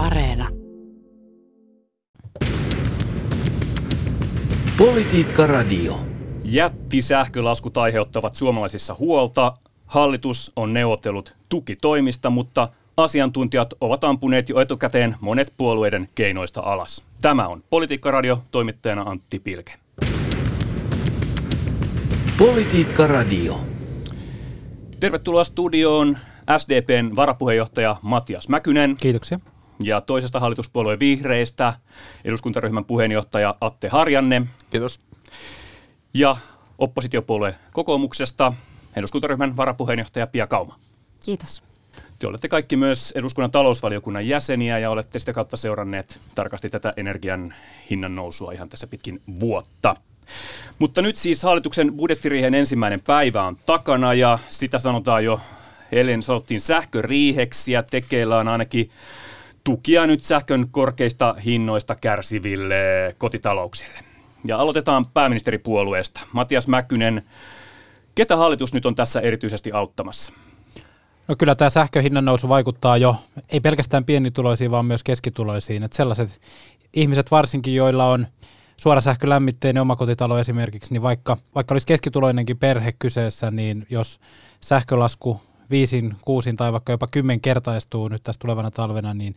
Areena. Politiikka Radio. Jätti sähkölaskut aiheuttavat suomalaisissa huolta. Hallitus on neuvotellut tukitoimista, mutta asiantuntijat ovat ampuneet jo etukäteen monet puolueiden keinoista alas. Tämä on Politiikka Radio, toimittajana Antti Pilke. Politiikka Radio. Tervetuloa studioon SDPn varapuheenjohtaja Matias Mäkynen. Kiitoksia. Ja toisesta hallituspuolueen vihreistä eduskuntaryhmän puheenjohtaja Atte Harjanne. Kiitos. Ja oppositiopuolue kokoomuksesta eduskuntaryhmän varapuheenjohtaja Pia Kauma. Kiitos. Te olette kaikki myös eduskunnan talousvaliokunnan jäseniä ja olette sitä kautta seuranneet tarkasti tätä energian hinnan nousua ihan tässä pitkin vuotta. Mutta nyt siis hallituksen budjettiriihen ensimmäinen päivä on takana ja sitä sanotaan jo, eilen sanottiin sähköriiheksi ja tekeillä on ainakin tukia nyt sähkön korkeista hinnoista kärsiville kotitalouksille. Ja aloitetaan pääministeripuolueesta. Matias Mäkynen, ketä hallitus nyt on tässä erityisesti auttamassa? No kyllä tämä sähköhinnan nousu vaikuttaa jo, ei pelkästään pienituloisiin, vaan myös keskituloisiin. Että sellaiset ihmiset varsinkin, joilla on suorasähkölämmitteinen omakotitalo esimerkiksi, niin vaikka, vaikka olisi keskituloinenkin perhe kyseessä, niin jos sähkölasku viisin, kuusin tai vaikka jopa kymmenkertaistuu nyt tässä tulevana talvena, niin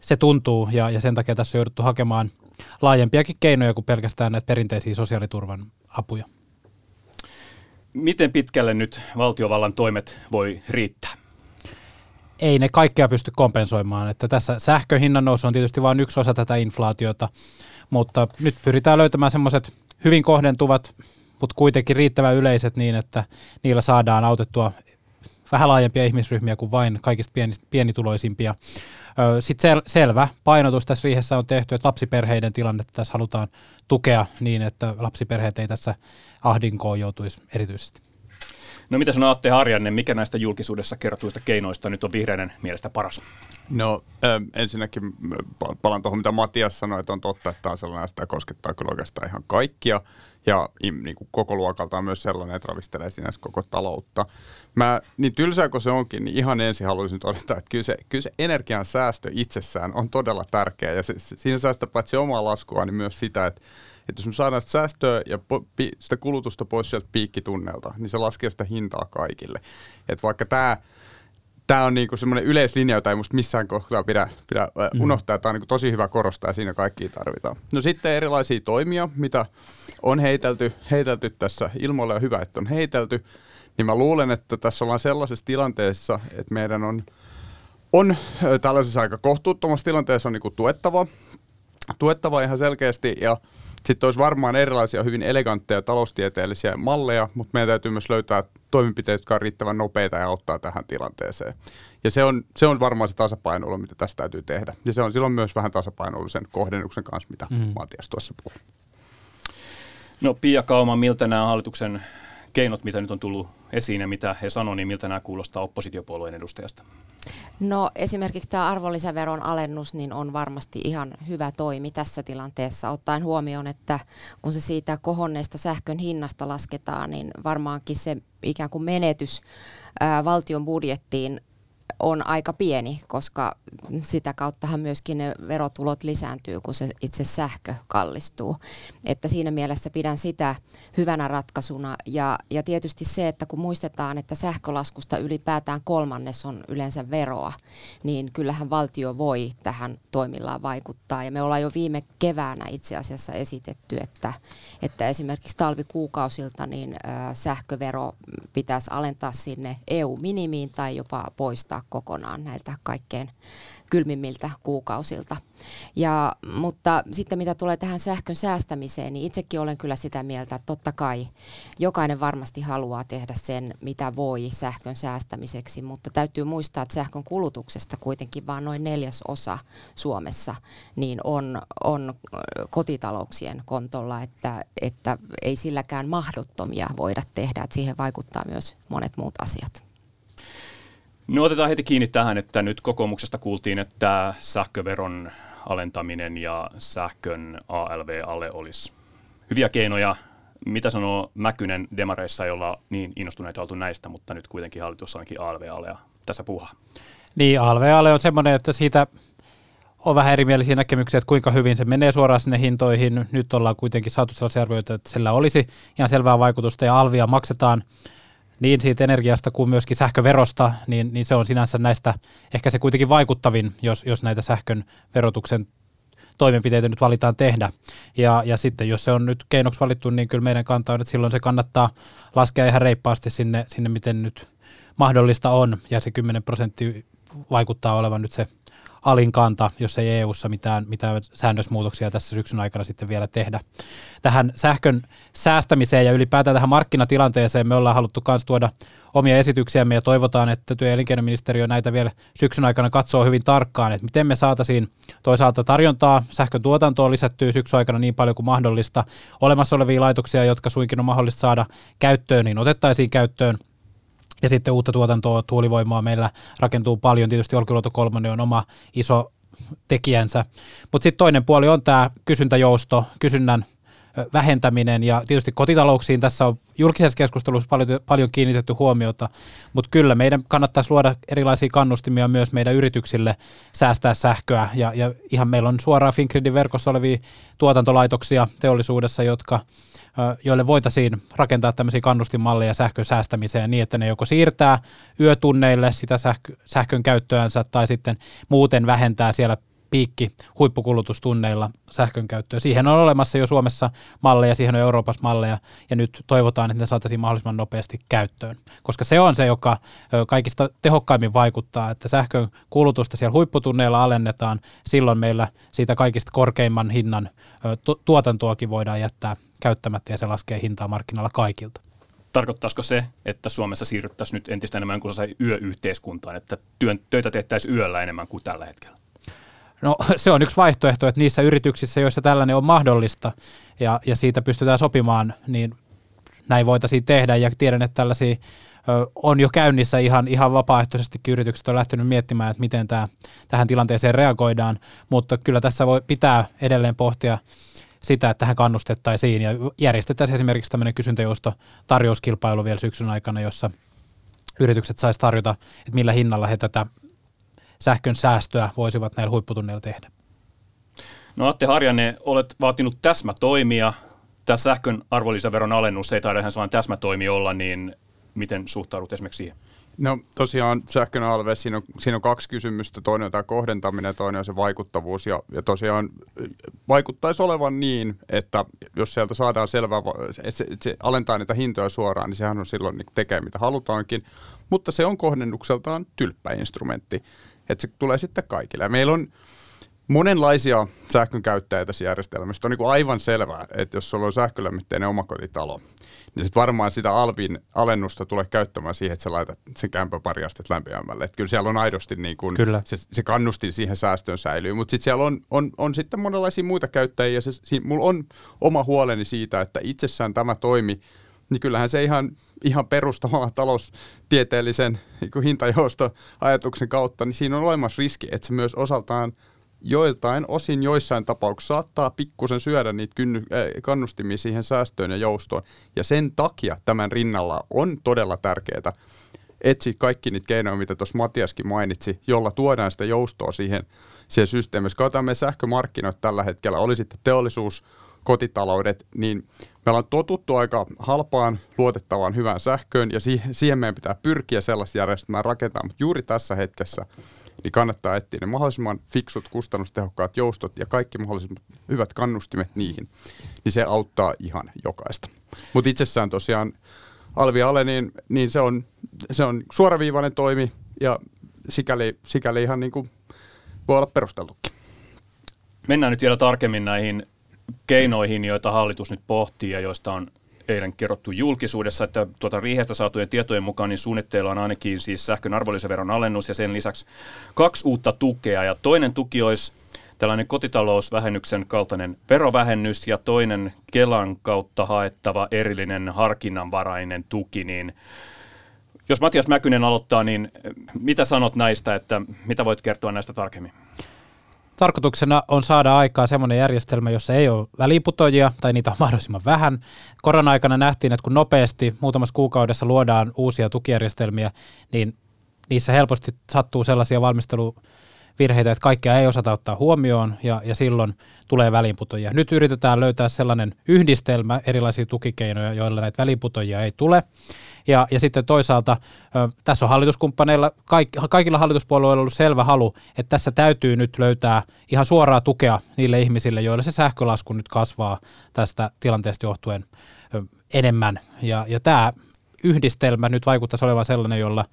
se tuntuu ja, ja sen takia tässä on jouduttu hakemaan laajempiakin keinoja kuin pelkästään näitä perinteisiä sosiaaliturvan apuja. Miten pitkälle nyt valtiovallan toimet voi riittää? Ei ne kaikkea pysty kompensoimaan. Että tässä sähkön hinnan nousu on tietysti vain yksi osa tätä inflaatiota, mutta nyt pyritään löytämään semmoiset hyvin kohdentuvat, mutta kuitenkin riittävän yleiset niin, että niillä saadaan autettua vähän laajempia ihmisryhmiä kuin vain kaikista pienituloisimpia. Sitten sel- selvä painotus tässä riihessä on tehty, että lapsiperheiden tilannetta tässä halutaan tukea niin, että lapsiperheet ei tässä ahdinkoon joutuisi erityisesti. No mitä sanoo Atte Harjanne, mikä näistä julkisuudessa kerrotuista keinoista nyt on vihreiden mielestä paras? No ensinnäkin palaan tuohon, mitä Matias sanoi, että on totta, että tämä on sellainen, että tämä koskettaa kyllä oikeastaan ihan kaikkia. Ja niin kuin koko luokalta on myös sellainen, että ravistelee sinänsä koko taloutta. Mä, niin tylsää kuin se onkin, niin ihan ensin haluaisin todeta, että kyllä se, kyllä se energian säästö itsessään on todella tärkeä. Ja se, se, siinä säästää paitsi omaa laskua, niin myös sitä, että että jos me saadaan sitä säästöä ja po, pi, sitä kulutusta pois sieltä piikkitunnelta, niin se laskee sitä hintaa kaikille. Että vaikka tämä tämä on niinku semmoinen yleislinja, jota ei musta missään kohtaa pidä, pidä mm. unohtaa. Tämä on niinku tosi hyvä korostaa ja siinä kaikki tarvitaan. No sitten erilaisia toimia, mitä on heitelty, heitelty tässä ilmoille ja hyvä, että on heitelty. Niin mä luulen, että tässä ollaan sellaisessa tilanteessa, että meidän on, on tällaisessa aika kohtuuttomassa tilanteessa on niinku tuettava, tuettava ihan selkeästi ja sitten olisi varmaan erilaisia hyvin elegantteja taloustieteellisiä malleja, mutta meidän täytyy myös löytää toimenpiteitä, jotka on riittävän nopeita ja auttaa tähän tilanteeseen. Ja se on, se on varmaan se tasapainoilu, mitä tästä täytyy tehdä. Ja se on silloin myös vähän tasapainollisen kohdennuksen kanssa, mitä mm. Matias tuossa puhui. No Pia Kauma, miltä nämä hallituksen keinot, mitä nyt on tullut esiin ja mitä he sanoivat, niin miltä nämä kuulostaa oppositiopuolueen edustajasta? No esimerkiksi tämä arvonlisäveron alennus niin on varmasti ihan hyvä toimi tässä tilanteessa, ottaen huomioon, että kun se siitä kohonneesta sähkön hinnasta lasketaan, niin varmaankin se ikään kuin menetys ää, valtion budjettiin on aika pieni, koska sitä kauttahan myöskin ne verotulot lisääntyy, kun se itse sähkö kallistuu. Että siinä mielessä pidän sitä hyvänä ratkaisuna. Ja, ja tietysti se, että kun muistetaan, että sähkölaskusta ylipäätään kolmannes on yleensä veroa, niin kyllähän valtio voi tähän toimillaan vaikuttaa. Ja me ollaan jo viime keväänä itse asiassa esitetty, että, että esimerkiksi talvikuukausilta niin äh, sähkövero pitäisi alentaa sinne EU-minimiin tai jopa poistaa kokonaan näiltä kaikkein kylmimmiltä kuukausilta. Ja, mutta sitten mitä tulee tähän sähkön säästämiseen, niin itsekin olen kyllä sitä mieltä, että totta kai jokainen varmasti haluaa tehdä sen, mitä voi sähkön säästämiseksi, mutta täytyy muistaa, että sähkön kulutuksesta kuitenkin vain noin neljäs osa Suomessa niin on, on kotitalouksien kontolla, että, että ei silläkään mahdottomia voida tehdä, että siihen vaikuttaa myös monet muut asiat. No otetaan heti kiinni tähän, että nyt kokoomuksesta kuultiin, että sähköveron alentaminen ja sähkön ALV-alle olisi hyviä keinoja. Mitä sanoo Mäkynen demareissa, jolla niin innostuneita oltu näistä, mutta nyt kuitenkin hallitus onkin ALV-alea tässä puhaa? Niin, ALV-ale on semmoinen, että siitä on vähän erimielisiä näkemyksiä, että kuinka hyvin se menee suoraan sinne hintoihin. Nyt ollaan kuitenkin saatu sellaisia arvioita, että sillä olisi ihan selvää vaikutusta ja alvia maksetaan niin siitä energiasta kuin myöskin sähköverosta, niin, niin se on sinänsä näistä ehkä se kuitenkin vaikuttavin, jos, jos näitä sähkön verotuksen toimenpiteitä nyt valitaan tehdä. Ja, ja sitten jos se on nyt keinoksi valittu, niin kyllä meidän kanta on, että silloin se kannattaa laskea ihan reippaasti sinne, sinne miten nyt mahdollista on, ja se 10 prosenttia vaikuttaa olevan nyt se alin kanta, jos ei EU-ssa mitään, mitään säännösmuutoksia tässä syksyn aikana sitten vielä tehdä. Tähän sähkön säästämiseen ja ylipäätään tähän markkinatilanteeseen me ollaan haluttu myös tuoda omia esityksiämme ja toivotaan, että työ- ja elinkeinoministeriö näitä vielä syksyn aikana katsoo hyvin tarkkaan, että miten me saataisiin toisaalta tarjontaa sähkön tuotantoon lisättyä syksyn aikana niin paljon kuin mahdollista. Olemassa olevia laitoksia, jotka suinkin on mahdollista saada käyttöön, niin otettaisiin käyttöön ja sitten uutta tuotantoa, tuulivoimaa meillä rakentuu paljon. Tietysti Olkiluoto 3 on oma iso tekijänsä. Mutta sitten toinen puoli on tämä kysyntäjousto, kysynnän vähentäminen. Ja tietysti kotitalouksiin tässä on julkisessa keskustelussa paljon, paljon kiinnitetty huomiota, mutta kyllä meidän kannattaisi luoda erilaisia kannustimia myös meidän yrityksille säästää sähköä. Ja, ja ihan meillä on suoraan Fingridin verkossa olevia tuotantolaitoksia teollisuudessa, jotka joille voitaisiin rakentaa tämmöisiä kannustinmalleja sähkön säästämiseen niin, että ne joko siirtää yötunneille sitä sähkö, sähkön käyttöänsä tai sitten muuten vähentää siellä piikki huippukulutustunneilla sähkön käyttöä. Siihen on olemassa jo Suomessa malleja, siihen on Euroopassa malleja, ja nyt toivotaan, että ne saataisiin mahdollisimman nopeasti käyttöön. Koska se on se, joka kaikista tehokkaimmin vaikuttaa, että sähkön kulutusta siellä huipputunneilla alennetaan, silloin meillä siitä kaikista korkeimman hinnan tuotantoakin voidaan jättää käyttämättä, ja se laskee hintaa markkinalla kaikilta. Tarkoittaisiko se, että Suomessa siirryttäisiin nyt entistä enemmän kuin yöyhteiskuntaan, että työn, töitä tehtäisiin yöllä enemmän kuin tällä hetkellä? No se on yksi vaihtoehto, että niissä yrityksissä, joissa tällainen on mahdollista ja, ja siitä pystytään sopimaan, niin näin voitaisiin tehdä. Ja tiedän, että tällaisia on jo käynnissä ihan, ihan vapaaehtoisestikin yritykset on lähtenyt miettimään, että miten tämä, tähän tilanteeseen reagoidaan, mutta kyllä tässä voi pitää edelleen pohtia sitä, että tähän kannustettaisiin. Ja järjestettäisiin esimerkiksi tämmöinen kysyntäjousto tarjouskilpailu vielä syksyn aikana, jossa yritykset saisi tarjota, että millä hinnalla he tätä sähkön säästöä voisivat näillä huipputunneilla tehdä. No Atte Harjanne, olet vaatinut täsmätoimia. Tämä sähkön arvonlisäveron alennus ei taida ihan sellainen täsmätoimi olla, niin miten suhtaudut esimerkiksi siihen? No tosiaan sähkön alve, siinä on, siinä on kaksi kysymystä. Toinen on tämä kohdentaminen ja toinen on se vaikuttavuus. Ja, ja tosiaan vaikuttaisi olevan niin, että jos sieltä saadaan selvä, että se, että se alentaa niitä hintoja suoraan, niin sehän on silloin niin tekee mitä halutaankin. Mutta se on kohdennukseltaan tylppä instrumentti että se tulee sitten kaikille. Ja meillä on monenlaisia sähkön käyttäjiä tässä järjestelmässä. On niin kuin aivan selvää, että jos sulla on sähkölämmitteinen omakotitalo, niin sitten varmaan sitä alvin alennusta tulee käyttämään siihen, että sä laitat sen kämpän pari astetta lämpimämmälle. Kyllä siellä on aidosti niin kuin kyllä. Se, se kannustin siihen säästöön säilyy. Mutta sitten siellä on, on, on sitten monenlaisia muita käyttäjiä ja se, siinä, mulla on oma huoleni siitä, että itsessään tämä toimi – niin kyllähän se ihan, ihan perustavaa taloustieteellisen niin hintajousto-ajatuksen kautta, niin siinä on olemassa riski, että se myös osaltaan joiltain osin joissain tapauksissa saattaa pikkusen syödä niitä kynny, äh, kannustimia siihen säästöön ja joustoon. Ja sen takia tämän rinnalla on todella tärkeää etsiä kaikki niitä keinoja, mitä tuossa Matiaskin mainitsi, jolla tuodaan sitä joustoa siihen, siihen systeemiin. Jos katsotaan sähkömarkkinoita tällä hetkellä, oli sitten teollisuus, kotitaloudet, niin me ollaan totuttu aika halpaan, luotettavaan, hyvään sähköön, ja siihen meidän pitää pyrkiä sellaista järjestelmää rakentaa, mutta juuri tässä hetkessä niin kannattaa etsiä ne mahdollisimman fiksut, kustannustehokkaat joustot ja kaikki mahdollisimman hyvät kannustimet niihin, niin se auttaa ihan jokaista. Mutta itsessään tosiaan alvi ale, niin, niin se, on, se on suoraviivainen toimi, ja sikäli, sikäli ihan niin kuin voi olla perusteltukin. Mennään nyt vielä tarkemmin näihin keinoihin, joita hallitus nyt pohtii ja joista on eilen kerrottu julkisuudessa, että tuota riihestä saatujen tietojen mukaan niin suunnitteilla on ainakin siis sähkön arvonlisäveron alennus ja sen lisäksi kaksi uutta tukea. Ja toinen tuki olisi tällainen kotitalousvähennyksen kaltainen verovähennys ja toinen Kelan kautta haettava erillinen harkinnanvarainen tuki, niin jos Matias Mäkynen aloittaa, niin mitä sanot näistä, että mitä voit kertoa näistä tarkemmin? Tarkoituksena on saada aikaa semmoinen järjestelmä, jossa ei ole väliputojia tai niitä on mahdollisimman vähän. Korona-aikana nähtiin, että kun nopeasti muutamassa kuukaudessa luodaan uusia tukijärjestelmiä, niin niissä helposti sattuu sellaisia valmistelu virheitä, että kaikkea ei osata ottaa huomioon ja, ja silloin tulee väliinputojia. Nyt yritetään löytää sellainen yhdistelmä erilaisia tukikeinoja, joilla näitä väliinputojia ei tule. Ja, ja sitten toisaalta tässä on hallituskumppaneilla, kaik, kaikilla hallituspuolueilla ollut selvä halu, että tässä täytyy nyt löytää ihan suoraa tukea niille ihmisille, joille se sähkölasku nyt kasvaa tästä tilanteesta johtuen enemmän. Ja, ja tämä yhdistelmä nyt vaikuttaisi olevan sellainen, jolla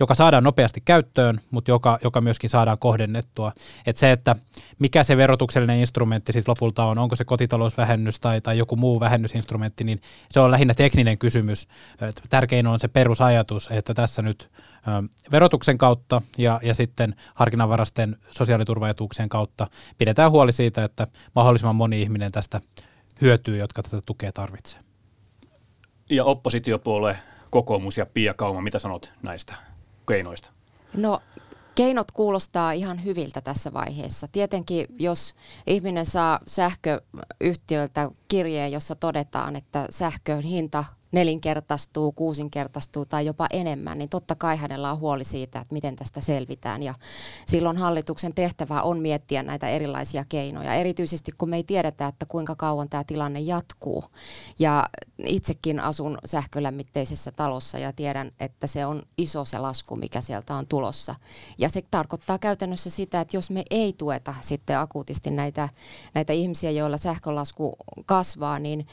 joka saadaan nopeasti käyttöön, mutta joka, joka myöskin saadaan kohdennettua. Et se, että mikä se verotuksellinen instrumentti sitten lopulta on, onko se kotitalousvähennys tai, tai joku muu vähennysinstrumentti, niin se on lähinnä tekninen kysymys. Et tärkein on se perusajatus, että tässä nyt verotuksen kautta ja, ja sitten harkinnanvarasten sosiaaliturvaetuuksien kautta pidetään huoli siitä, että mahdollisimman moni ihminen tästä hyötyy, jotka tätä tukea tarvitsee. Ja oppositiopuolue kokoomus ja Pia Kauma, mitä sanot näistä keinoista? No keinot kuulostaa ihan hyviltä tässä vaiheessa. Tietenkin, jos ihminen saa sähköyhtiöltä kirjeen, jossa todetaan, että sähkön hinta nelinkertaistuu, kuusinkertaistuu tai jopa enemmän, niin totta kai hänellä on huoli siitä, että miten tästä selvitään. Ja silloin hallituksen tehtävä on miettiä näitä erilaisia keinoja, erityisesti kun me ei tiedetä, että kuinka kauan tämä tilanne jatkuu. Ja itsekin asun sähkölämmitteisessä talossa ja tiedän, että se on iso se lasku, mikä sieltä on tulossa. Ja se tarkoittaa käytännössä sitä, että jos me ei tueta sitten akuutisti näitä, näitä ihmisiä, joilla sähkölasku kasvaa, niin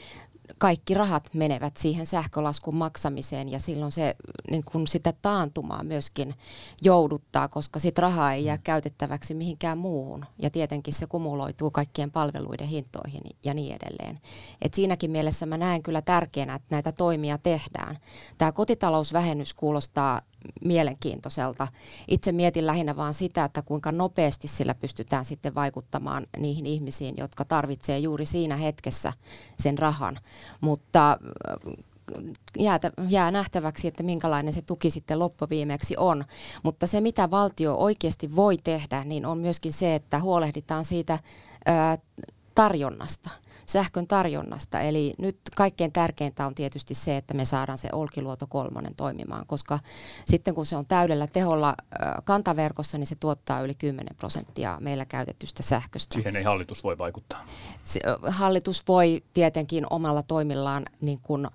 kaikki rahat menevät siihen sähkölaskun maksamiseen ja silloin se niin kun sitä taantumaa myöskin jouduttaa, koska sit rahaa ei jää käytettäväksi mihinkään muuhun. Ja tietenkin se kumuloituu kaikkien palveluiden hintoihin ja niin edelleen. Et siinäkin mielessä mä näen kyllä tärkeänä, että näitä toimia tehdään. Tämä kotitalousvähennys kuulostaa mielenkiintoiselta. Itse mietin lähinnä vaan sitä, että kuinka nopeasti sillä pystytään sitten vaikuttamaan niihin ihmisiin, jotka tarvitsee juuri siinä hetkessä sen rahan. Mutta äh, jää, jää nähtäväksi, että minkälainen se tuki sitten loppuviimeksi on. Mutta se, mitä valtio oikeasti voi tehdä, niin on myöskin se, että huolehditaan siitä ää, tarjonnasta – sähkön tarjonnasta. Eli nyt kaikkein tärkeintä on tietysti se, että me saadaan se Olkiluoto kolmonen toimimaan, koska sitten kun se on täydellä teholla kantaverkossa, niin se tuottaa yli 10 prosenttia meillä käytetystä sähköstä. Siihen ei hallitus voi vaikuttaa. Se, hallitus voi tietenkin omalla toimillaan niin kuin,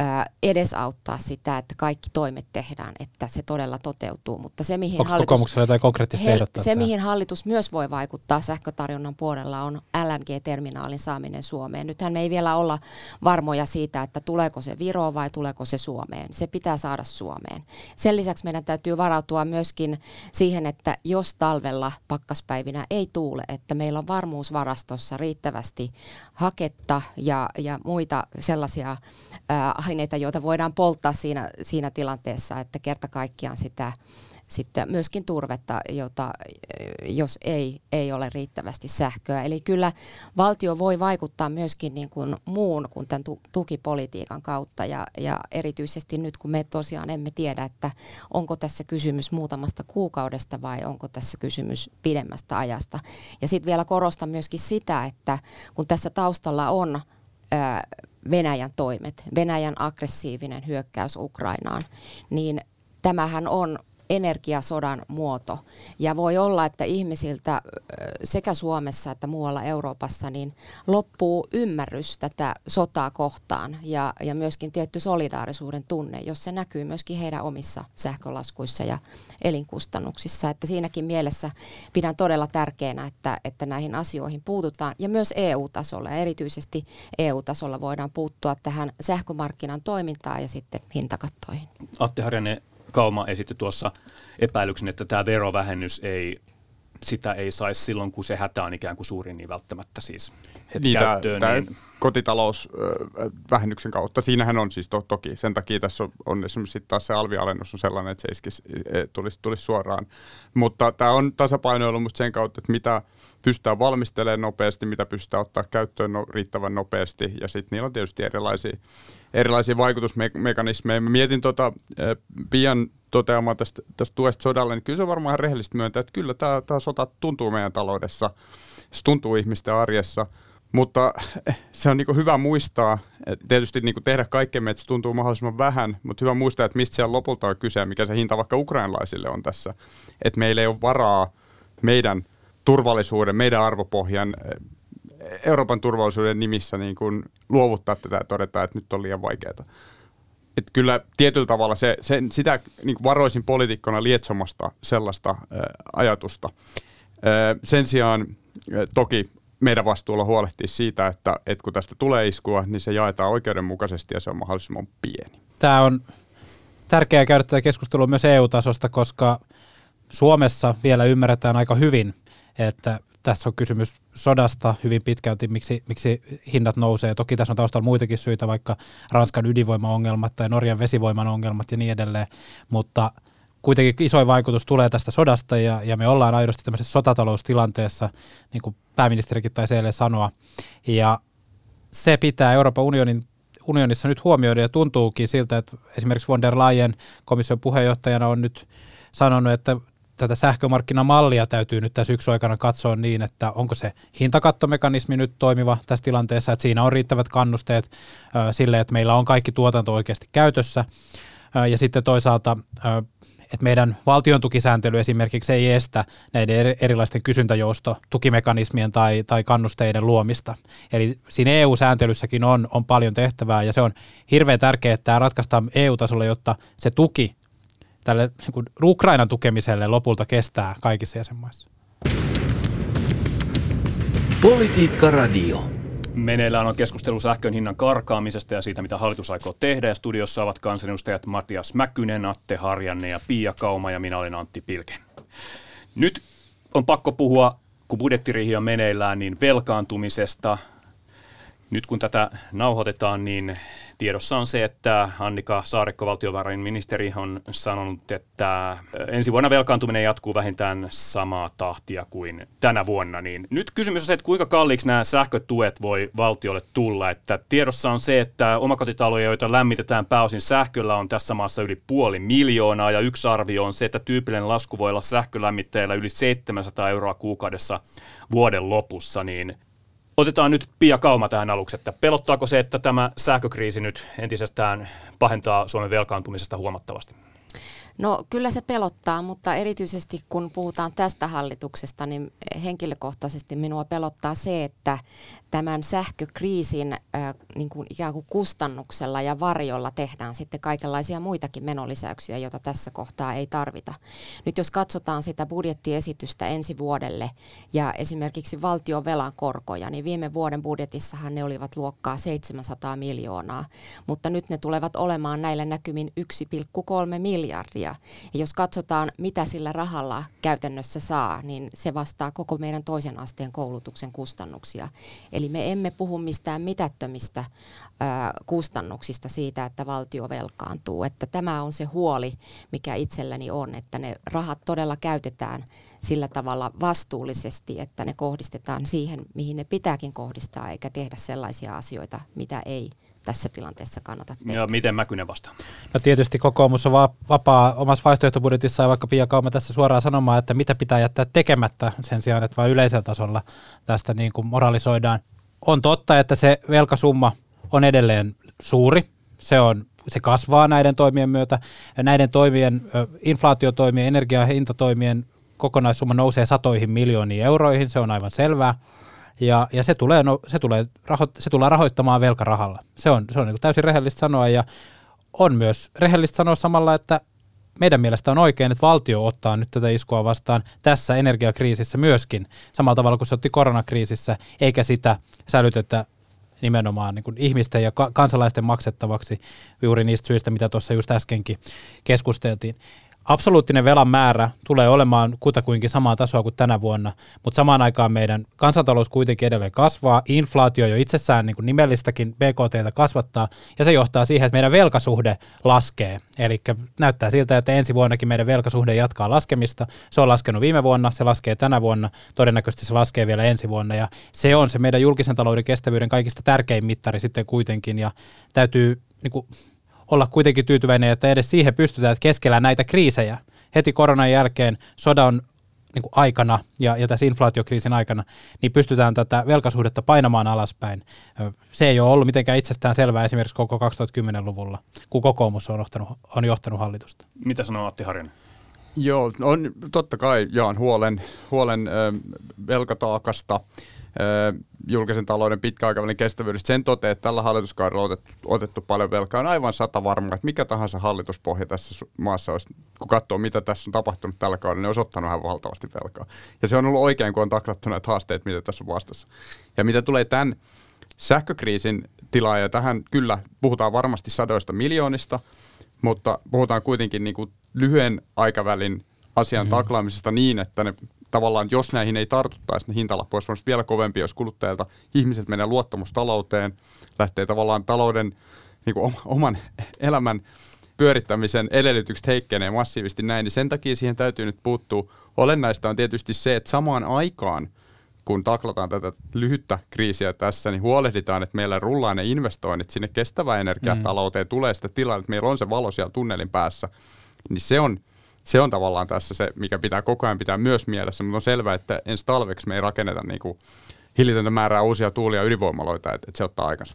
äh, edesauttaa sitä, että kaikki toimet tehdään, että se todella toteutuu. Mutta se, mihin Onko hallitus, jotain konkreettista he, Se, mihin hallitus myös voi vaikuttaa sähkötarjonnan puolella, on LNG-terminaalin saaminen Suomeen Suomeen. Nythän me ei vielä olla varmoja siitä, että tuleeko se Viroon vai tuleeko se Suomeen. Se pitää saada Suomeen. Sen lisäksi meidän täytyy varautua myöskin siihen, että jos talvella pakkaspäivinä ei tuule, että meillä on varmuusvarastossa riittävästi haketta ja, ja muita sellaisia ää, aineita, joita voidaan polttaa siinä, siinä tilanteessa, että kerta kaikkiaan sitä sitten myöskin turvetta, jota, jos ei, ei ole riittävästi sähköä. Eli kyllä valtio voi vaikuttaa myöskin niin kuin muun kuin tämän tukipolitiikan kautta ja, ja erityisesti nyt kun me tosiaan emme tiedä, että onko tässä kysymys muutamasta kuukaudesta vai onko tässä kysymys pidemmästä ajasta. Ja sitten vielä korostan myöskin sitä, että kun tässä taustalla on ää, Venäjän toimet, Venäjän aggressiivinen hyökkäys Ukrainaan, niin tämähän on energiasodan muoto. Ja voi olla, että ihmisiltä sekä Suomessa että muualla Euroopassa niin loppuu ymmärrys tätä sotaa kohtaan ja, ja myöskin tietty solidaarisuuden tunne, jos se näkyy myöskin heidän omissa sähkölaskuissa ja elinkustannuksissa. Että siinäkin mielessä pidän todella tärkeänä, että, että näihin asioihin puututaan ja myös EU-tasolla ja erityisesti EU-tasolla voidaan puuttua tähän sähkömarkkinan toimintaan ja sitten hintakattoihin. Atte Harjanne, Kauma esitti tuossa epäilyksen, että tämä verovähennys ei sitä ei saisi silloin, kun se hätä on ikään kuin suurin, niin välttämättä siis heti niin, käyttöön. Tämä, niin... kotitalousvähennyksen kautta, siinähän on siis to, toki, sen takia tässä on, on esimerkiksi taas se alvialennus on sellainen, että se iskisi, e, tulisi, tulisi suoraan. Mutta tämä on tasapainoilu musta sen kautta, että mitä pystytään valmistelemaan nopeasti, mitä pystytään ottaa käyttöön no, riittävän nopeasti, ja sitten niillä on tietysti erilaisia, erilaisia vaikutusmekanismeja. Mä mietin tota, pian toteamaan tästä, tästä tuesta sodalle, niin kyllä se varmaan rehellisesti myöntää, että kyllä tämä, tämä sota tuntuu meidän taloudessa, se tuntuu ihmisten arjessa, mutta se on niin hyvä muistaa, että tietysti niin tehdä kaikkemme, että se tuntuu mahdollisimman vähän, mutta hyvä muistaa, että mistä siellä lopulta on kyse, mikä se hinta vaikka ukrainalaisille on tässä. Että meillä ei ole varaa meidän turvallisuuden, meidän arvopohjan, Euroopan turvallisuuden nimissä niin kuin luovuttaa tätä ja todeta, että nyt on liian vaikeaa. Että kyllä tietyllä tavalla se, se, sitä niin varoisin poliitikkona lietsomasta sellaista ää, ajatusta. Ää, sen sijaan ää, toki meidän vastuulla huolehtia siitä, että, että kun tästä tulee iskua, niin se jaetaan oikeudenmukaisesti ja se on mahdollisimman pieni. Tämä on tärkeää käydä tätä keskustelua myös EU-tasosta, koska Suomessa vielä ymmärretään aika hyvin, että tässä on kysymys sodasta hyvin pitkälti, miksi, miksi hinnat nousee. Toki tässä on taustalla muitakin syitä, vaikka Ranskan ydinvoimaongelmat tai Norjan vesivoiman ongelmat ja niin edelleen, mutta kuitenkin isoin vaikutus tulee tästä sodasta ja, ja me ollaan aidosti tämmöisessä sotataloustilanteessa, niin kuin pääministerikin taisi eilen sanoa, ja se pitää Euroopan unionin unionissa nyt huomioida ja tuntuukin siltä, että esimerkiksi von der Leyen komission puheenjohtajana on nyt sanonut, että tätä sähkömarkkinamallia täytyy nyt tässä yksi aikana katsoa niin, että onko se hintakattomekanismi nyt toimiva tässä tilanteessa, että siinä on riittävät kannusteet sille, että meillä on kaikki tuotanto oikeasti käytössä. ja sitten toisaalta että meidän valtion tukisääntely esimerkiksi ei estä näiden erilaisten kysyntäjousto tukimekanismien tai, tai kannusteiden luomista. Eli siinä EU-sääntelyssäkin on, on paljon tehtävää ja se on hirveän tärkeää, että tämä ratkaistaan EU-tasolla, jotta se tuki tälle niin Ukrainan tukemiselle lopulta kestää kaikissa jäsenmaissa. Politiikka Radio. Meneillään on keskustelu sähkön hinnan karkaamisesta ja siitä, mitä hallitus aikoo tehdä. Ja studiossa ovat kansanedustajat Matias Mäkynen, Atte Harjanne ja Pia Kauma ja minä olen Antti Pilke. Nyt on pakko puhua, kun budjettirihi on meneillään, niin velkaantumisesta. Nyt kun tätä nauhoitetaan, niin Tiedossa on se, että Annika Saarikko, valtiovarainministeri, on sanonut, että ensi vuonna velkaantuminen jatkuu vähintään samaa tahtia kuin tänä vuonna. Niin nyt kysymys on se, että kuinka kalliiksi nämä sähkötuet voi valtiolle tulla. Että tiedossa on se, että omakotitaloja, joita lämmitetään pääosin sähköllä, on tässä maassa yli puoli miljoonaa. Ja yksi arvio on se, että tyypillinen lasku voi olla sähkölämmittäjällä yli 700 euroa kuukaudessa vuoden lopussa. Niin Otetaan nyt Pia Kauma tähän aluksi, että pelottaako se, että tämä sähkökriisi nyt entisestään pahentaa Suomen velkaantumisesta huomattavasti? No kyllä se pelottaa, mutta erityisesti kun puhutaan tästä hallituksesta, niin henkilökohtaisesti minua pelottaa se, että tämän sähkökriisin äh, niin kuin ikään kuin kustannuksella ja varjolla tehdään sitten kaikenlaisia muitakin menolisäyksiä, joita tässä kohtaa ei tarvita. Nyt jos katsotaan sitä budjettiesitystä ensi vuodelle ja esimerkiksi valtion velan korkoja, niin viime vuoden budjetissahan ne olivat luokkaa 700 miljoonaa, mutta nyt ne tulevat olemaan näillä näkymin 1,3 miljardia. Ja jos katsotaan, mitä sillä rahalla käytännössä saa, niin se vastaa koko meidän toisen asteen koulutuksen kustannuksia. Eli me emme puhu mistään mitättömistä kustannuksista siitä, että valtio velkaantuu. Että tämä on se huoli, mikä itselläni on, että ne rahat todella käytetään sillä tavalla vastuullisesti, että ne kohdistetaan siihen, mihin ne pitääkin kohdistaa, eikä tehdä sellaisia asioita, mitä ei tässä tilanteessa kannata tehdä. Ja miten Mäkynen vastaa? No tietysti kokoomus on vapaa omassa vaihtoehtobudjetissaan vaikka Pia Kauma tässä suoraan sanomaan, että mitä pitää jättää tekemättä sen sijaan, että vain yleisellä tasolla tästä niin kuin moralisoidaan. On totta, että se velkasumma on edelleen suuri. Se, on, se kasvaa näiden toimien myötä. Näiden toimien, inflaatiotoimien, energiahintatoimien kokonaissumma nousee satoihin miljooniin euroihin, se on aivan selvää ja, ja se, tulee, no, se, tulee raho, se tulee rahoittamaan velkarahalla. Se on, se on niin täysin rehellistä sanoa ja on myös rehellistä sanoa samalla, että meidän mielestä on oikein, että valtio ottaa nyt tätä iskua vastaan tässä energiakriisissä myöskin, samalla tavalla kuin se otti koronakriisissä, eikä sitä sälytetä nimenomaan niin ihmisten ja kansalaisten maksettavaksi juuri niistä syistä, mitä tuossa just äskenkin keskusteltiin absoluuttinen velan määrä tulee olemaan kutakuinkin samaa tasoa kuin tänä vuonna, mutta samaan aikaan meidän kansantalous kuitenkin edelleen kasvaa, inflaatio jo itsessään niin kuin nimellistäkin BKT kasvattaa, ja se johtaa siihen, että meidän velkasuhde laskee. Eli näyttää siltä, että ensi vuonnakin meidän velkasuhde jatkaa laskemista. Se on laskenut viime vuonna, se laskee tänä vuonna, todennäköisesti se laskee vielä ensi vuonna, ja se on se meidän julkisen talouden kestävyyden kaikista tärkein mittari sitten kuitenkin, ja täytyy niin kuin, olla kuitenkin tyytyväinen, että edes siihen pystytään, että keskellä näitä kriisejä, heti koronan jälkeen, sodan niin kuin aikana ja, ja tässä inflaatiokriisin aikana, niin pystytään tätä velkasuhdetta painamaan alaspäin. Se ei ole ollut mitenkään itsestään selvää esimerkiksi koko 2010-luvulla, kun kokoomus on johtanut, on johtanut hallitusta. Mitä sanoo Atti Harjanne? Joo, on, totta kai jaan huolen, huolen ö, velkataakasta, julkisen talouden pitkäaikavälin kestävyydestä. Sen toteaa, että tällä hallituskaudella on otettu, otettu paljon velkaa. On aivan sata varmaa, että mikä tahansa hallituspohja tässä maassa olisi, kun katsoo mitä tässä on tapahtunut tällä kaudella, niin olisi ottanut ihan valtavasti velkaa. Ja se on ollut oikein, kun on taklattu näitä haasteita, mitä tässä on vastassa. Ja mitä tulee tämän sähkökriisin tilaa, ja tähän kyllä puhutaan varmasti sadoista miljoonista, mutta puhutaan kuitenkin niin kuin lyhyen aikavälin asian mm. taklaamisesta niin, että ne tavallaan, jos näihin ei tartuttaisi, niin hintalappu olisi vielä kovempi, jos kuluttajilta ihmiset menee luottamustalouteen, lähtee tavallaan talouden niin kuin oman elämän pyörittämisen edellytykset heikkenee massiivisesti näin, niin sen takia siihen täytyy nyt puuttua. Olennaista on tietysti se, että samaan aikaan, kun taklataan tätä lyhyttä kriisiä tässä, niin huolehditaan, että meillä rullaa ne investoinnit sinne kestävään energiatalouteen, mm. tulee sitä tilaa, että meillä on se valo siellä tunnelin päässä, niin se on, se on tavallaan tässä se, mikä pitää koko ajan pitää myös mielessä, mutta on selvää, että ensi talveksi me ei rakenneta niin kuin hillitöntä määrää uusia tuulia ydinvoimaloita, että, että se ottaa aikansa.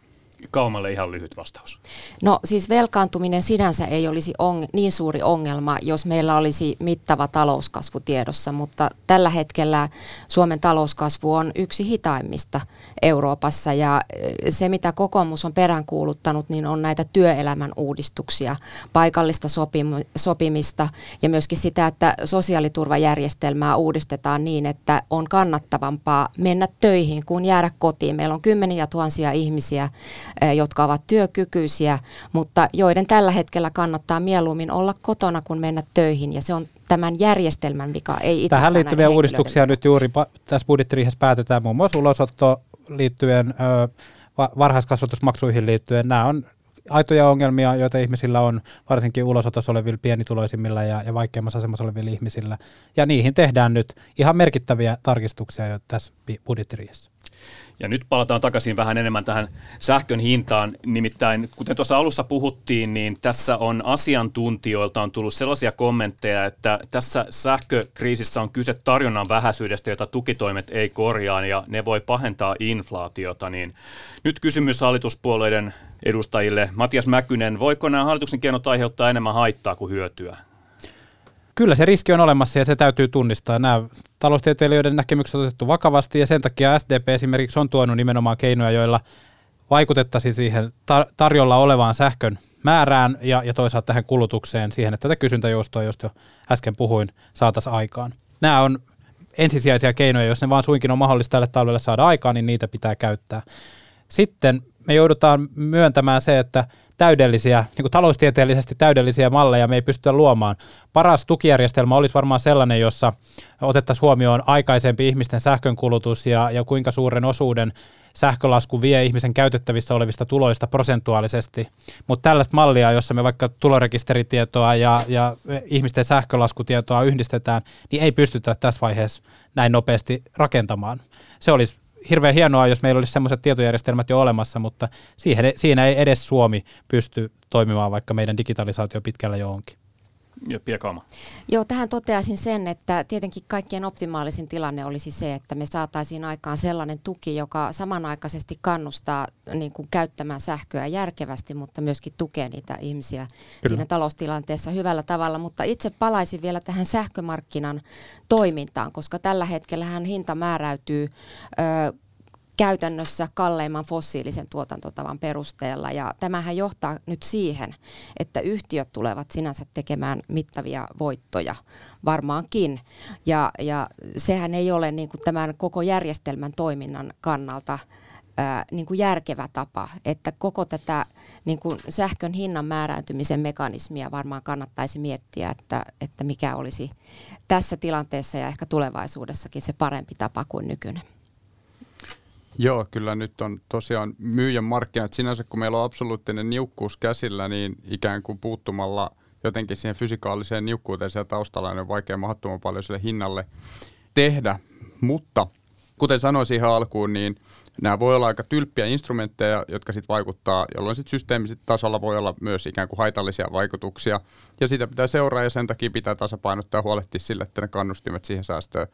Kaumalle ihan lyhyt vastaus. No siis velkaantuminen sinänsä ei olisi on, niin suuri ongelma, jos meillä olisi mittava talouskasvu tiedossa, mutta tällä hetkellä Suomen talouskasvu on yksi hitaimmista Euroopassa ja se mitä kokoomus on peräänkuuluttanut, niin on näitä työelämän uudistuksia, paikallista sopim- sopimista ja myöskin sitä, että sosiaaliturvajärjestelmää uudistetaan niin, että on kannattavampaa mennä töihin kuin jäädä kotiin. Meillä on kymmeniä tuhansia ihmisiä, jotka ovat työkykyisiä, mutta joiden tällä hetkellä kannattaa mieluummin olla kotona kuin mennä töihin. Ja se on tämän järjestelmän vika, ei itse Tähän liittyviä uudistuksia nyt juuri tässä budjettiriihessä päätetään muun muassa ulosotto liittyen, varhaiskasvatusmaksuihin liittyen. Nämä on aitoja ongelmia, joita ihmisillä on, varsinkin ulosotossa olevilla pienituloisimmilla ja, ja vaikeimmassa asemassa olevilla ihmisillä. Ja niihin tehdään nyt ihan merkittäviä tarkistuksia jo tässä budjettiriihessä. Ja nyt palataan takaisin vähän enemmän tähän sähkön hintaan. Nimittäin, kuten tuossa alussa puhuttiin, niin tässä on asiantuntijoilta on tullut sellaisia kommentteja, että tässä sähkökriisissä on kyse tarjonnan vähäisyydestä, jota tukitoimet ei korjaa, ja ne voi pahentaa inflaatiota. Niin nyt kysymys hallituspuolueiden edustajille. Matias Mäkynen, voiko nämä hallituksen keinot aiheuttaa enemmän haittaa kuin hyötyä? Kyllä se riski on olemassa ja se täytyy tunnistaa. Nämä taloustieteilijöiden näkemykset on otettu vakavasti ja sen takia SDP esimerkiksi on tuonut nimenomaan keinoja, joilla vaikutettaisiin siihen tarjolla olevaan sähkön määrään ja, ja toisaalta tähän kulutukseen siihen, että tätä kysyntäjoustoa, josta jo äsken puhuin, saataisiin aikaan. Nämä on ensisijaisia keinoja, jos ne vaan suinkin on mahdollista tälle talvelle saada aikaan, niin niitä pitää käyttää. Sitten me joudutaan myöntämään se, että täydellisiä, niin kuin taloustieteellisesti täydellisiä malleja me ei pystytä luomaan. Paras tukijärjestelmä olisi varmaan sellainen, jossa otettaisiin huomioon aikaisempi ihmisten sähkönkulutus ja, ja kuinka suuren osuuden sähkölasku vie ihmisen käytettävissä olevista tuloista prosentuaalisesti. Mutta tällaista mallia, jossa me vaikka tulorekisteritietoa ja, ja ihmisten sähkölaskutietoa yhdistetään, niin ei pystytä tässä vaiheessa näin nopeasti rakentamaan. Se olisi hirveän hienoa, jos meillä olisi sellaiset tietojärjestelmät jo olemassa, mutta siihen, siinä ei edes Suomi pysty toimimaan, vaikka meidän digitalisaatio pitkällä jo onkin. Ja Piekaama. Joo, tähän toteaisin sen, että tietenkin kaikkien optimaalisin tilanne olisi se, että me saataisiin aikaan sellainen tuki, joka samanaikaisesti kannustaa niin kuin, käyttämään sähköä järkevästi, mutta myöskin tukee niitä ihmisiä Kyllä. siinä taloustilanteessa hyvällä tavalla. Mutta itse palaisin vielä tähän sähkömarkkinan toimintaan, koska tällä hetkellä hinta määräytyy ö, käytännössä kalleimman fossiilisen tuotantotavan perusteella. Ja tämähän johtaa nyt siihen, että yhtiöt tulevat sinänsä tekemään mittavia voittoja varmaankin. Ja, ja sehän ei ole niin kuin tämän koko järjestelmän toiminnan kannalta ää, niin kuin järkevä tapa, että koko tätä niin kuin sähkön hinnan määräytymisen mekanismia varmaan kannattaisi miettiä, että, että mikä olisi tässä tilanteessa ja ehkä tulevaisuudessakin se parempi tapa kuin nykyinen. Joo, kyllä nyt on tosiaan myyjän markkinat. Sinänsä kun meillä on absoluuttinen niukkuus käsillä, niin ikään kuin puuttumalla jotenkin siihen fysikaaliseen niukkuuteen siellä taustalla niin on vaikea mahdottoman paljon sille hinnalle tehdä. Mutta kuten sanoin siihen alkuun, niin nämä voi olla aika tylppiä instrumentteja, jotka sitten vaikuttaa, jolloin sitten systeemiset tasolla voi olla myös ikään kuin haitallisia vaikutuksia. Ja sitä pitää seuraa ja sen takia pitää tasapainottaa ja huolehtia sille, että ne kannustimet siihen säästöön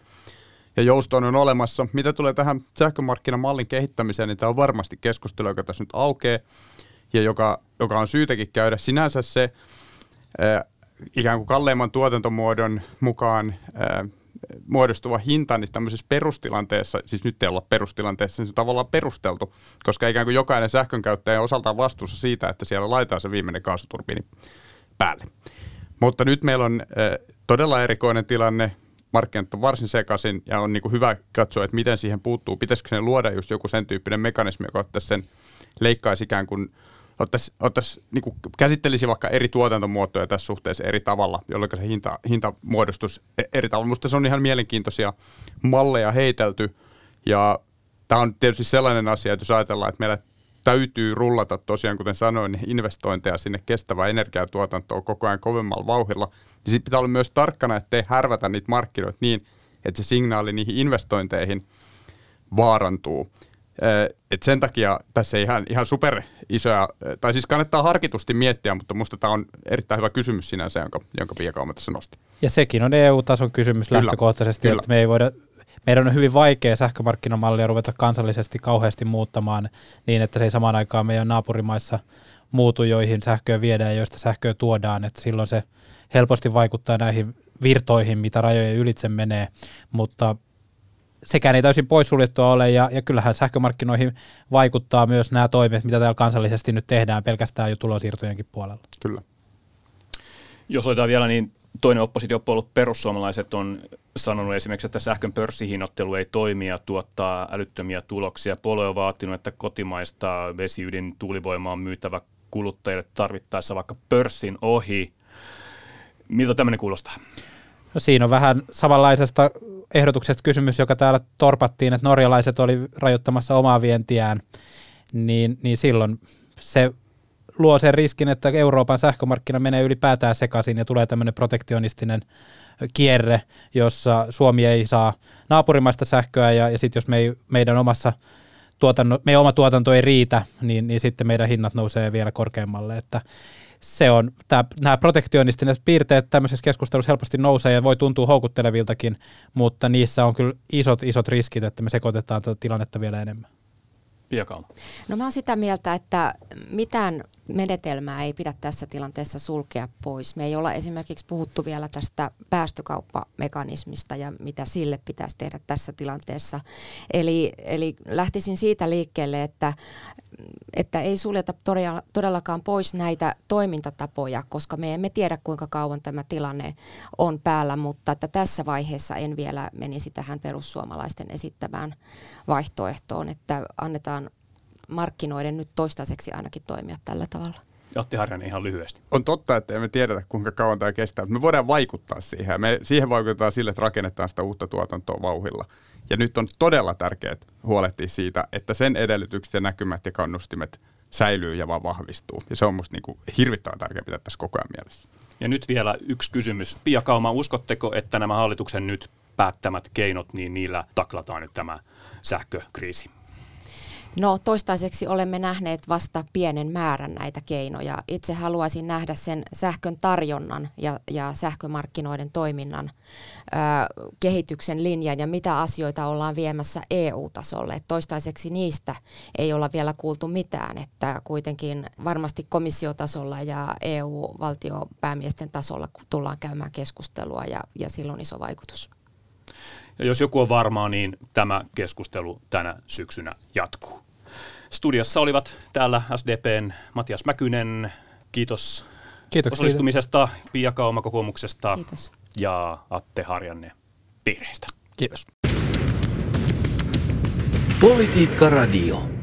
ja joustoon on olemassa. Mitä tulee tähän sähkömarkkinamallin kehittämiseen, niin tämä on varmasti keskustelu, joka tässä nyt aukeaa ja joka, joka on syytäkin käydä. Sinänsä se ikään kuin kalleimman tuotantomuodon mukaan ää, muodostuva hinta niin tämmöisessä perustilanteessa, siis nyt ei olla perustilanteessa, niin se on tavallaan perusteltu, koska ikään kuin jokainen sähkönkäyttäjä on osaltaan vastuussa siitä, että siellä laitetaan se viimeinen kaasuturbiini päälle. Mutta nyt meillä on äh, todella erikoinen tilanne, markkinat on varsin sekaisin ja on niin kuin hyvä katsoa, että miten siihen puuttuu. Pitäisikö sen luoda just joku sen tyyppinen mekanismi, joka ottaisi sen, leikkaisi ikään kuin ottaisi, ottaisi, niin kuin käsittelisi vaikka eri tuotantomuotoja tässä suhteessa eri tavalla, jolloin se hinta, hinta muodostus e-, eri tavalla. Minusta se on ihan mielenkiintoisia malleja heitelty ja tämä on tietysti sellainen asia, että jos ajatellaan, että meillä täytyy rullata tosiaan, kuten sanoin, niin investointeja sinne kestävää energiatuotantoa koko ajan kovemmalla vauhilla, niin sitten pitää olla myös tarkkana, ettei härvätä niitä markkinoita niin, että se signaali niihin investointeihin vaarantuu. Et sen takia tässä ei ihan, ihan super isoja, tai siis kannattaa harkitusti miettiä, mutta minusta tämä on erittäin hyvä kysymys sinänsä, jonka, jonka Pia Kauma tässä nosti. Ja sekin on EU-tason kysymys Kyllä. lähtökohtaisesti, Kyllä. että me ei voida meidän on hyvin vaikea sähkömarkkinamallia ruveta kansallisesti kauheasti muuttamaan niin, että se ei samaan aikaan meidän naapurimaissa muutu, joihin sähköä viedään ja joista sähköä tuodaan, että silloin se helposti vaikuttaa näihin virtoihin, mitä rajojen ylitse menee, mutta sekään ei täysin poissuljettua ole, ja, ja kyllähän sähkömarkkinoihin vaikuttaa myös nämä toimet, mitä täällä kansallisesti nyt tehdään pelkästään jo tulosiirtojenkin puolella. Kyllä. Jos otetaan vielä, niin toinen oppositiopuolue perussuomalaiset on sanonut esimerkiksi, että sähkön pörssihinnoittelu ei toimi ja tuottaa älyttömiä tuloksia. Puolue on vaatinut, että kotimaista vesiydin tuulivoimaa on myytävä kuluttajille tarvittaessa vaikka pörssin ohi. Miltä tämmöinen kuulostaa? No siinä on vähän samanlaisesta ehdotuksesta kysymys, joka täällä torpattiin, että norjalaiset oli rajoittamassa omaa vientiään, niin, niin silloin se luo sen riskin, että Euroopan sähkömarkkina menee ylipäätään sekaisin ja tulee tämmöinen protektionistinen kierre, jossa Suomi ei saa naapurimaista sähköä ja, ja sitten jos me ei, meidän omassa tuotanno, meidän oma tuotanto ei riitä, niin, niin sitten meidän hinnat nousee vielä korkeammalle. Että se on, tämä, nämä protektionistiset piirteet tämmöisessä keskustelussa helposti nousee ja voi tuntua houkutteleviltakin, mutta niissä on kyllä isot, isot riskit, että me sekoitetaan tätä tilannetta vielä enemmän. Piakauma. No mä oon sitä mieltä, että mitään menetelmää ei pidä tässä tilanteessa sulkea pois. Me ei olla esimerkiksi puhuttu vielä tästä päästökauppamekanismista ja mitä sille pitäisi tehdä tässä tilanteessa. Eli, eli lähtisin siitä liikkeelle, että, että ei suljeta todellakaan pois näitä toimintatapoja, koska me emme tiedä kuinka kauan tämä tilanne on päällä, mutta että tässä vaiheessa en vielä menisi tähän perussuomalaisten esittämään vaihtoehtoon, että annetaan markkinoiden nyt toistaiseksi ainakin toimia tällä tavalla. Otti Harjanne ihan lyhyesti. On totta, että emme tiedetä, kuinka kauan tämä kestää, mutta me voidaan vaikuttaa siihen. Me siihen vaikutetaan sille, että rakennetaan sitä uutta tuotantoa vauhilla. Ja nyt on todella tärkeää huolehtia siitä, että sen edellytykset ja näkymät ja kannustimet säilyy ja vaan vahvistuu. Ja se on minusta niin hirvittävän tärkeää pitää tässä koko ajan mielessä. Ja nyt vielä yksi kysymys. Pia Kauma, uskotteko, että nämä hallituksen nyt päättämät keinot, niin niillä taklataan nyt tämä sähkökriisi? No toistaiseksi olemme nähneet vasta pienen määrän näitä keinoja. Itse haluaisin nähdä sen sähkön tarjonnan ja, ja sähkömarkkinoiden toiminnan ö, kehityksen linjan ja mitä asioita ollaan viemässä EU-tasolle. Et toistaiseksi niistä ei olla vielä kuultu mitään, että kuitenkin varmasti komissiotasolla ja EU-valtiopäämiesten tasolla tullaan käymään keskustelua ja, ja silloin iso vaikutus. Ja jos joku on varmaa, niin tämä keskustelu tänä syksynä jatkuu. Studiossa olivat täällä SDPn Matias Mäkynen. Kiitos Kiitoksia. osallistumisesta, Pia Kauma kokoomuksesta Kiitos. ja Atte Harjanne piireistä. Kiitos. Politiikka Radio.